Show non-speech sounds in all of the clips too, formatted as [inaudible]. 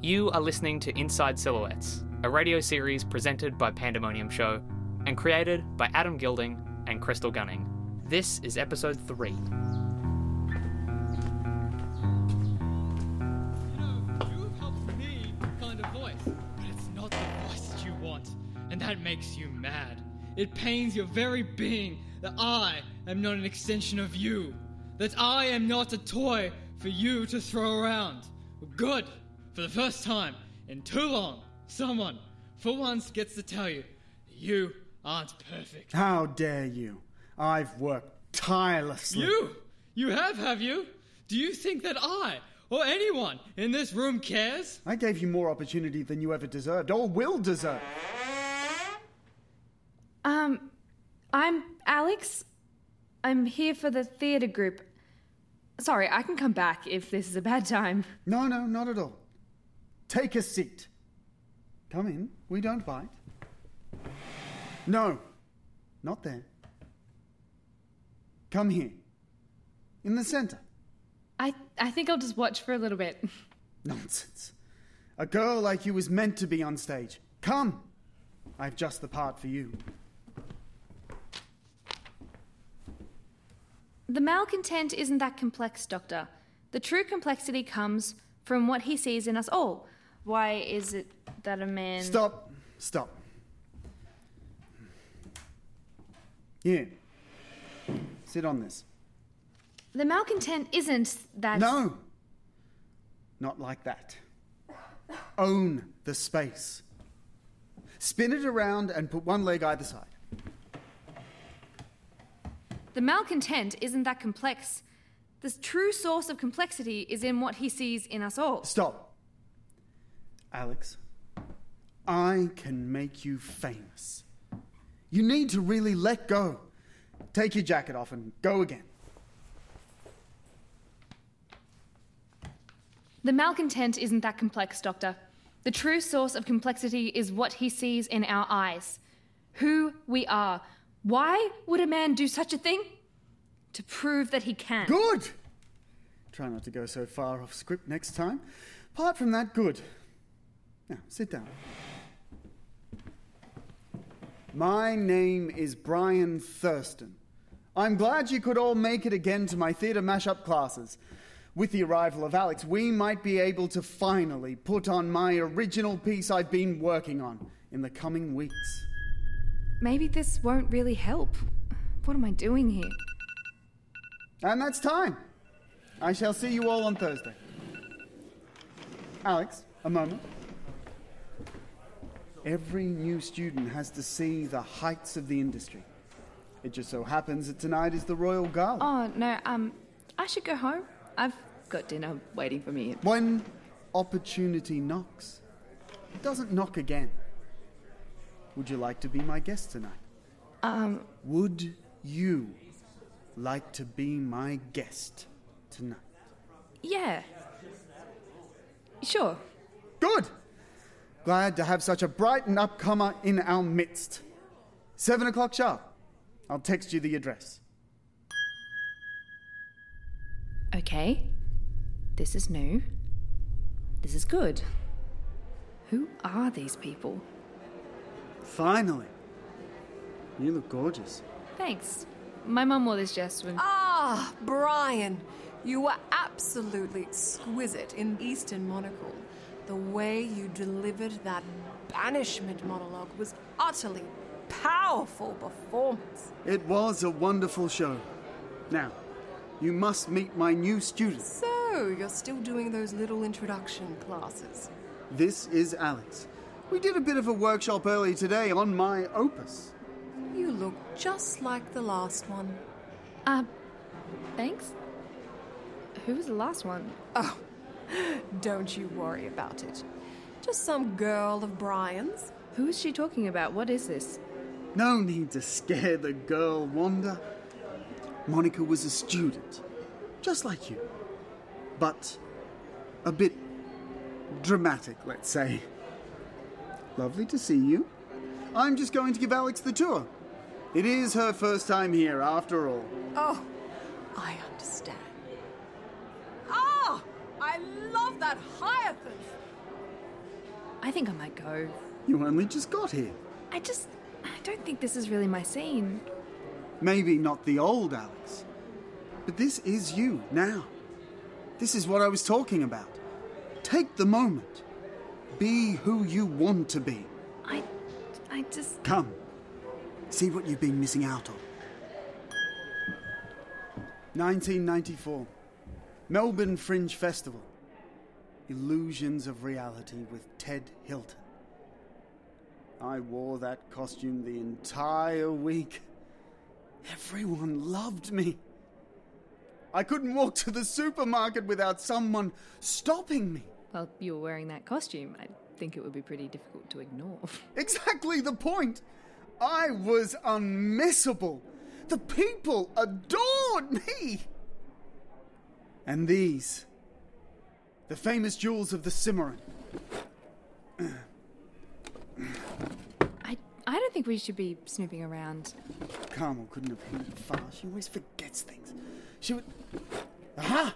You are listening to Inside Silhouettes, a radio series presented by Pandemonium Show and created by Adam Gilding and Crystal Gunning. This is episode 3. You know, me find a voice, but it's not the voice that you want, and that makes you mad. It pains your very being that I am not an extension of you, that I am not a toy for you to throw around. Good! For the first time in too long, someone, for once, gets to tell you that you aren't perfect. How dare you? I've worked tirelessly. You! You have, have you? Do you think that I, or anyone in this room cares? I gave you more opportunity than you ever deserved, or will deserve. Um, I'm Alex. I'm here for the theatre group. Sorry, I can come back if this is a bad time. No, no, not at all. Take a seat. Come in. We don't bite. No, not there. Come here. In the center. I, I think I'll just watch for a little bit. [laughs] Nonsense. A girl like you is meant to be on stage. Come. I've just the part for you. The malcontent isn't that complex, Doctor. The true complexity comes from what he sees in us all. Why is it that a man. Stop. Stop. Here. Sit on this. The malcontent isn't that. No. Not like that. Own the space. Spin it around and put one leg either side. The malcontent isn't that complex. The true source of complexity is in what he sees in us all. Stop. Alex, I can make you famous. You need to really let go. Take your jacket off and go again. The malcontent isn't that complex, Doctor. The true source of complexity is what he sees in our eyes. Who we are. Why would a man do such a thing? To prove that he can. Good! Try not to go so far off script next time. Apart from that, good. Now, sit down. My name is Brian Thurston. I'm glad you could all make it again to my theatre mashup classes. With the arrival of Alex, we might be able to finally put on my original piece I've been working on in the coming weeks. Maybe this won't really help. What am I doing here? And that's time. I shall see you all on Thursday. Alex, a moment. Every new student has to see the heights of the industry. It just so happens that tonight is the Royal Gala. Oh, no, um, I should go home. I've got dinner waiting for me. When opportunity knocks, it doesn't knock again. Would you like to be my guest tonight? Um, Would you like to be my guest tonight? yeah. Sure. Good! Glad to have such a bright and upcomer in our midst. Seven o'clock sharp. I'll text you the address. Okay. This is new. This is good. Who are these people? Finally. You look gorgeous. Thanks. My mum wore this dress when. Ah, Brian, you were absolutely exquisite in Eastern Monocle. The way you delivered that banishment monologue was utterly powerful performance. It was a wonderful show. Now, you must meet my new student. So, you're still doing those little introduction classes. This is Alex. We did a bit of a workshop early today on my opus. You look just like the last one. Uh, thanks? Who was the last one? Oh, [laughs] don't you worry about it. Just some girl of Brian's. Who is she talking about? What is this? No need to scare the girl, Wanda. Monica was a student, just like you. But a bit dramatic, let's say. Lovely to see you. I'm just going to give Alex the tour. It is her first time here, after all. Oh, I understand. That hyacinth. I think I might go. You only just got here. I just. I don't think this is really my scene. Maybe not the old Alex. But this is you now. This is what I was talking about. Take the moment. Be who you want to be. I. I just. Come. See what you've been missing out on. 1994. Melbourne Fringe Festival. Illusions of Reality with Ted Hilton. I wore that costume the entire week. Everyone loved me. I couldn't walk to the supermarket without someone stopping me. Well, you were wearing that costume. I think it would be pretty difficult to ignore. [laughs] Exactly the point. I was unmissable. The people adored me. And these, the famous jewels of the Cimarron. I. I don't think we should be snooping around. Carmel couldn't have it far. She always forgets things. She would. Aha!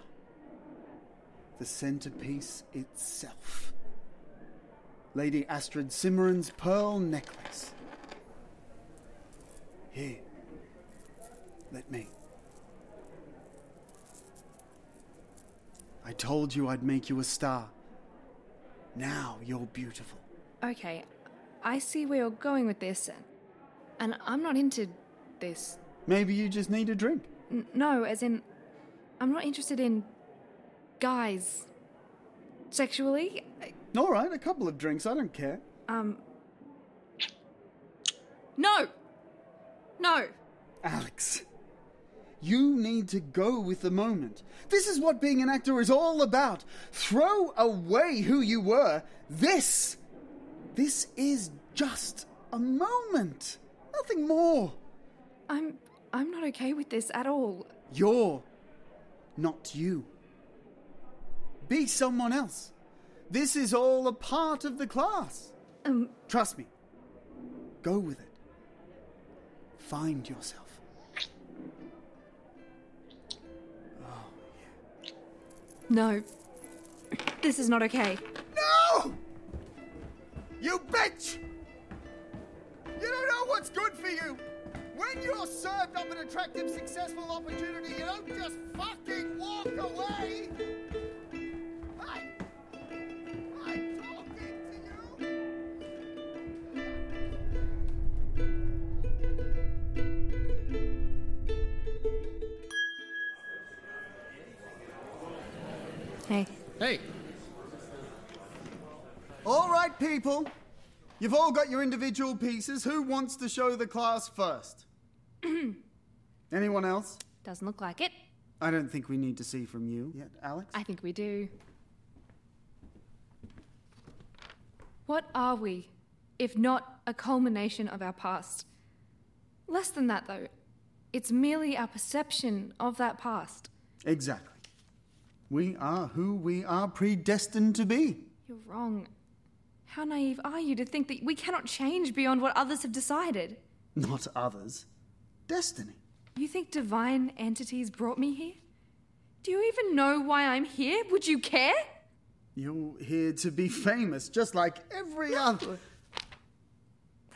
The centerpiece itself. Lady Astrid Cimarron's pearl necklace. Here. Let me. I told you I'd make you a star. Now you're beautiful. Okay, I see where you're going with this, and, I'm not into this. Maybe you just need a drink. N- no, as in, I'm not interested in guys. Sexually? I- All right, a couple of drinks. I don't care. Um. No! No! Alex, you need to go with the moment. This is what being an actor is all about. Throw away who you were. This, this is just a moment. Nothing more. I'm. I'm not okay with this at all. You're not you. Be someone else. This is all a part of the class. Um, Trust me. Go with it. Find yourself. No. This is not okay. No! You bitch! You don't know what's good for you! When you're served up an attractive, successful opportunity, you don't just fucking walk away! Hey. Hey, All right, people. You've all got your individual pieces. Who wants to show the class first? [clears throat] Anyone else? Doesn't look like it. I don't think we need to see from you yet, Alex. I think we do. What are we, if not a culmination of our past? Less than that, though. It's merely our perception of that past. Exactly. We are who we are predestined to be. You're wrong. How naive are you to think that we cannot change beyond what others have decided? Not others. Destiny. You think divine entities brought me here? Do you even know why I'm here? Would you care? You're here to be famous, just like every other.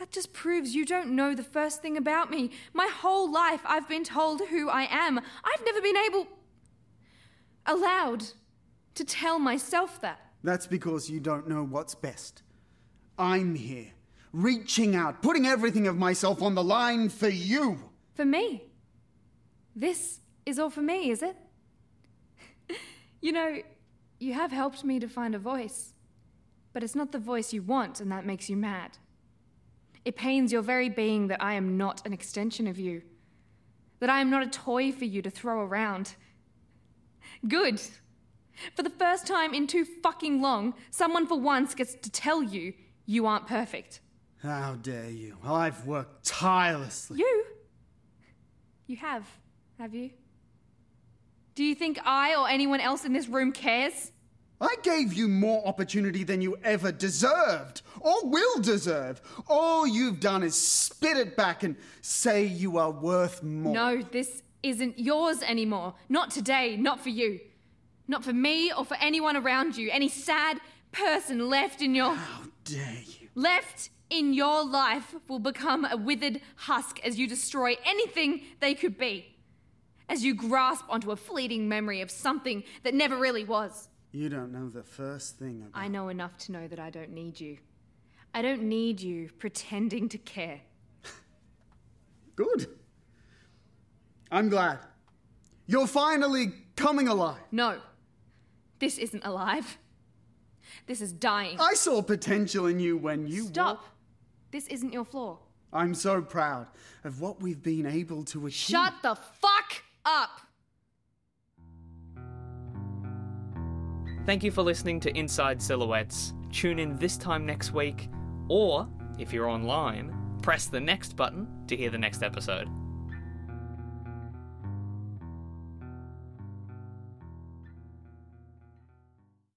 That just proves you don't know the first thing about me. My whole life I've been told who I am. I've never been able. Allowed to tell myself that. That's because you don't know what's best. I'm here, reaching out, putting everything of myself on the line for you. For me. This is all for me, is it? [laughs] you know, you have helped me to find a voice. But it's not the voice you want, and that makes you mad. It pains your very being that I am not an extension of you. That I am not a toy for you to throw around. Good. For the first time in too fucking long, someone for once gets to tell you you aren't perfect. How dare you? I've worked tirelessly. You? You have, have you? Do you think I or anyone else in this room cares? I gave you more opportunity than you ever deserved or will deserve. All you've done is spit it back and say you are worth more. No, this isn't yours anymore. Not today, not for you. Not for me or for anyone around you. Any sad, person left in your How dare you? left in your life will become a withered husk as you destroy anything they could be. As you grasp onto a fleeting memory of something that never really was. You don't know the first thing about. I know enough to know that I don't need you. I don't need you pretending to care. [laughs] Good. I'm glad. You're finally coming alive. No, this isn't alive. This is dying. I saw potential in you when you. Stop. This isn't your flaw. I'm so proud of what we've been able to achieve. Shut the fuck up! Thank you for listening to Inside Silhouettes. Tune in this time next week, or if you're online, press the next button to hear the next episode.